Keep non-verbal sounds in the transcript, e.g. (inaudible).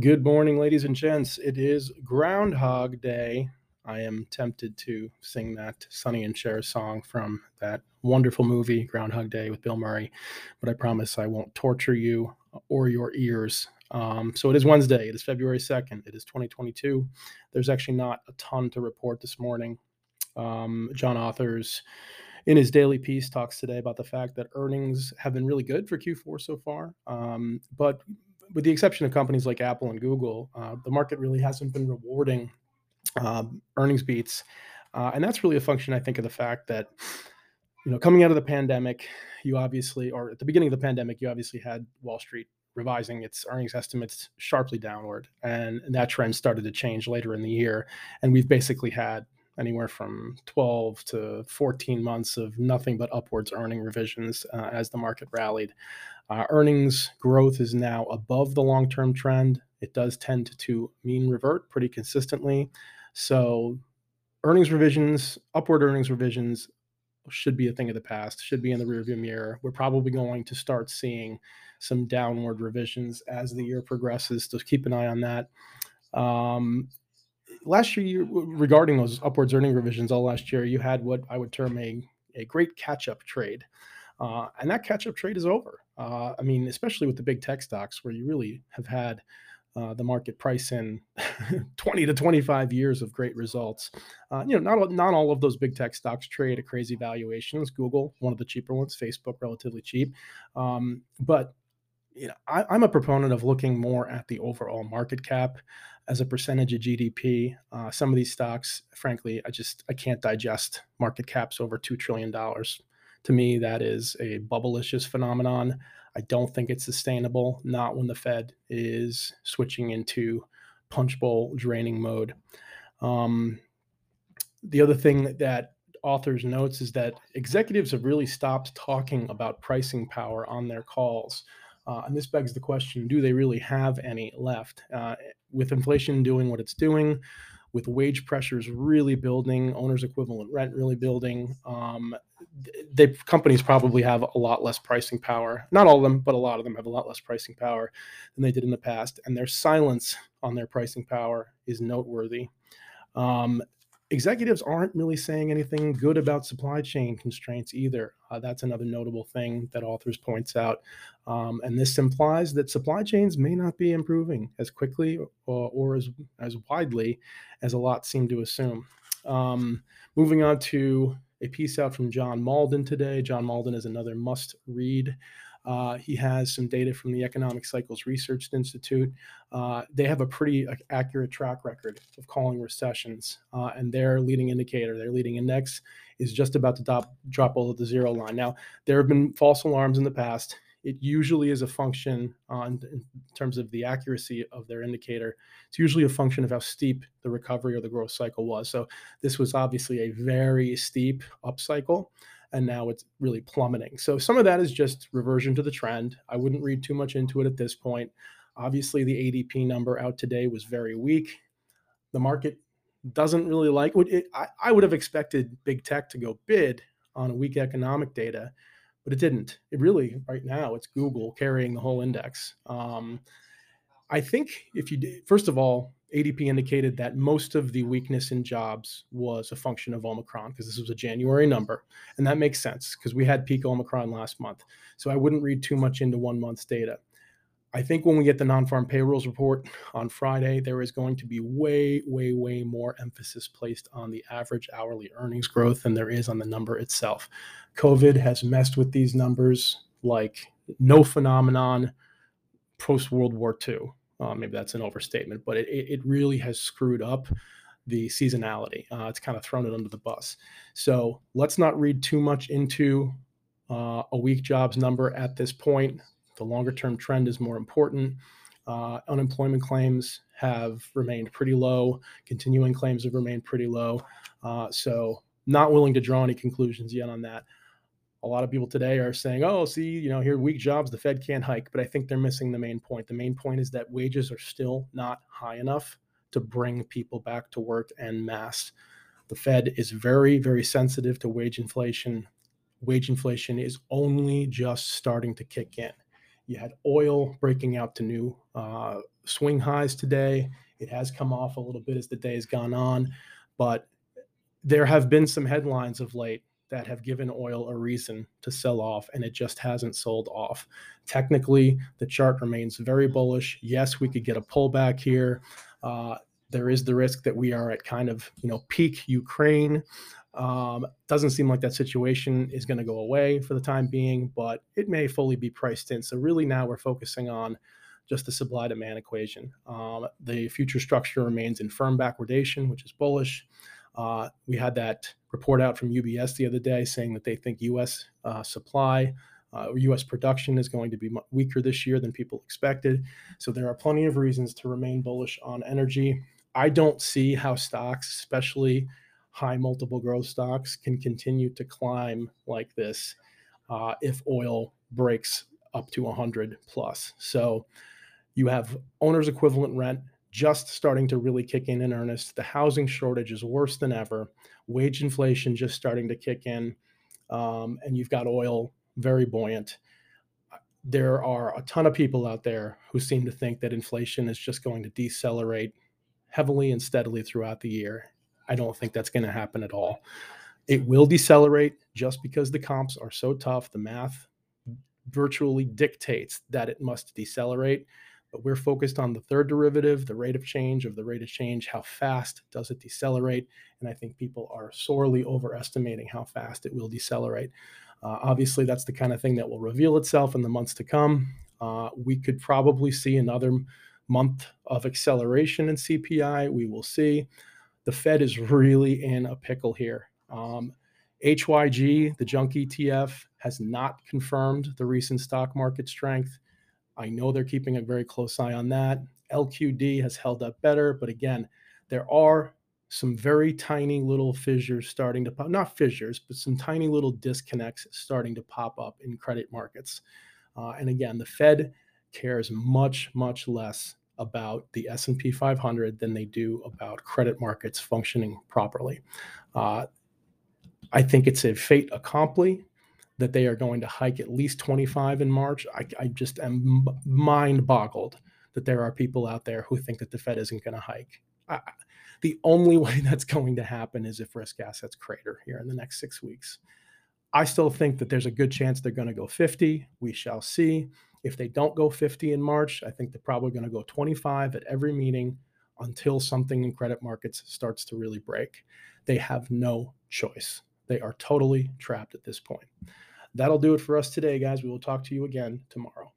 Good morning, ladies and gents. It is Groundhog Day. I am tempted to sing that Sonny and Cher song from that wonderful movie, Groundhog Day, with Bill Murray, but I promise I won't torture you or your ears. Um, so it is Wednesday. It is February 2nd. It is 2022. There's actually not a ton to report this morning. Um, John Authers in his daily piece, talks today about the fact that earnings have been really good for Q4 so far, um, but with the exception of companies like Apple and Google, uh, the market really hasn't been rewarding um, earnings beats, uh, and that's really a function, I think, of the fact that you know coming out of the pandemic, you obviously, or at the beginning of the pandemic, you obviously had Wall Street revising its earnings estimates sharply downward, and, that trend started to change later in the year, and we've basically had anywhere from 12 to 14 months of nothing but upwards earning revisions uh, as the market rallied. Uh, earnings growth is now above the long term trend. It does tend to mean revert pretty consistently. So, earnings revisions, upward earnings revisions, should be a thing of the past, should be in the rearview mirror. We're probably going to start seeing some downward revisions as the year progresses. So, keep an eye on that. Um, last year, regarding those upwards earning revisions, all last year, you had what I would term a, a great catch up trade. Uh, and that catch up trade is over. Uh, I mean, especially with the big tech stocks where you really have had uh, the market price in (laughs) 20 to 25 years of great results. Uh, you know, not, not all of those big tech stocks trade at crazy valuations. Google, one of the cheaper ones, Facebook, relatively cheap. Um, but you know, I, am a proponent of looking more at the overall market cap as a percentage of GDP. Uh, some of these stocks, frankly, I just I can't digest market caps over two trillion dollars. To me, that is a bubblicious phenomenon. I don't think it's sustainable, not when the Fed is switching into punch bowl draining mode. Um, the other thing that Authers notes is that executives have really stopped talking about pricing power on their calls. Uh, and this begs the question do they really have any left? Uh, with inflation doing what it's doing, with wage pressures really building, owners equivalent rent really building, um, they companies probably have a lot less pricing power. Not all of them, but a lot of them have a lot less pricing power than they did in the past, and their silence on their pricing power is noteworthy. Um, executives aren't really saying anything good about supply chain constraints either. Uh, that's another notable thing that Authers points out, um, and this implies that supply chains may not be improving as quickly or, or as as widely as a lot seem to assume. Um, moving on to a piece out from John Mauldin today. John Mauldin is another must read. Uh, he has some data from the Economic Cycles Research Institute. Uh, they have a pretty accurate track record of calling recessions, uh, and their leading indicator, their leading index, is just about to drop, drop below the zero line. Now, there have been false alarms in the past. It usually is a function on in terms of the accuracy of their indicator. It's usually a function of how steep the recovery or the growth cycle was. So this was obviously a very steep upcycle and now it's really plummeting. So some of that is just reversion to the trend. I wouldn't read too much into it at this point. Obviously, the ADP number out today was very weak. The market doesn't really like it. I, would have expected big tech to go bid on weak economic data, but it didn't. It really, right now, it's Google carrying the whole index. Um, I think if you, first of all, ADP indicated that most of the weakness in jobs was a function of Omicron because this was a January number. And that makes sense because we had peak Omicron last month. So I wouldn't read too much into one month's data. I think when we get the non farm payrolls report on Friday, there is going to be way, way, way more emphasis placed on the average hourly earnings growth than there is on the number itself. COVID has messed with these numbers like no phenomenon post World War II. Uh, maybe that's an overstatement, but it, it really has screwed up the seasonality. Uh, it's kind of thrown it under the bus. So let's not read too much into uh, a weak jobs number at this point. The longer term trend is more important. Uh, unemployment claims have remained pretty low. Continuing claims have remained pretty low. Uh, so not willing to draw any conclusions yet on that a lot of people today are saying, oh, see, you know, here weak jobs, the Fed can't hike. But I think they're missing the main point. The main point is that wages are still not high enough to bring people back to work en masse. The Fed is very, very sensitive to wage inflation. Wage inflation is only just starting to kick in. You had oil breaking out to new uh, swing highs today. It has come off a little bit as the day has gone on, but there have been some headlines of late that have given oil a reason to sell off, and it just hasn't sold off. Technically, the chart remains very bullish. Yes, we could get a pullback here. Uh, there is the risk that we are at kind of you know peak Ukraine. Um, doesn't seem like that situation is going to go away for the time being, but it may fully be priced in. So really now we're focusing on just the supply demand equation. Um, the future structure remains in firm backwardation, which is bullish. Uh, we had that report out from UBS the other day saying that they think U.S. Uh, supply uh, U.S. production is going to be weaker this year than people expected. So there are plenty of reasons to remain bullish on energy. I don't see how stocks, especially high multiple growth stocks, can continue to climb like this uh, if oil breaks up to 100 plus. So you have owner's equivalent rent just starting to really kick in in earnest. The housing shortage is worse than ever. Wage inflation just starting to kick in. Um, and you've got oil very buoyant. There are a ton of people out there who seem to think that inflation is just going to decelerate heavily and steadily throughout the year. I don't think that's going to happen at all. It will decelerate just because the comps are so tough. The math virtually dictates that it must decelerate but we're focused on the third derivative, the rate of change of the rate of change. How fast does it decelerate? And I think people are sorely overestimating how fast it will decelerate. Uh, obviously, that's the kind of thing that will reveal itself in the months to come. Uh, we could probably see another month of acceleration in CPI. We will see. The Fed is really in a pickle here. Um, HYG, the junk ETF, has not confirmed the recent stock market strength. I know they're keeping a very close eye on that. LQD has held up better, but again, there are some very tiny little fissures starting to pop, not fissures, but some tiny little disconnects starting to pop up in credit markets. Uh, and again, the Fed cares much, much less about the S&P 500 than they do about credit markets functioning properly. Uh, I think it's a fait accompli that they are going to hike at least 25 in March. I, I just am mind boggled that there are people out there who think that the Fed isn't going to hike. I, the only (laughs) way that's going to happen is if risk assets crater here in the next six weeks. I still think that there's a good chance they're going to go 50. We shall see. If they don't go 50 in March, I think they're probably going to go 25 at every meeting until something in credit markets starts to really break. They have no choice. They are totally trapped at this point. That'll do it for us today, guys. We will talk to you again tomorrow.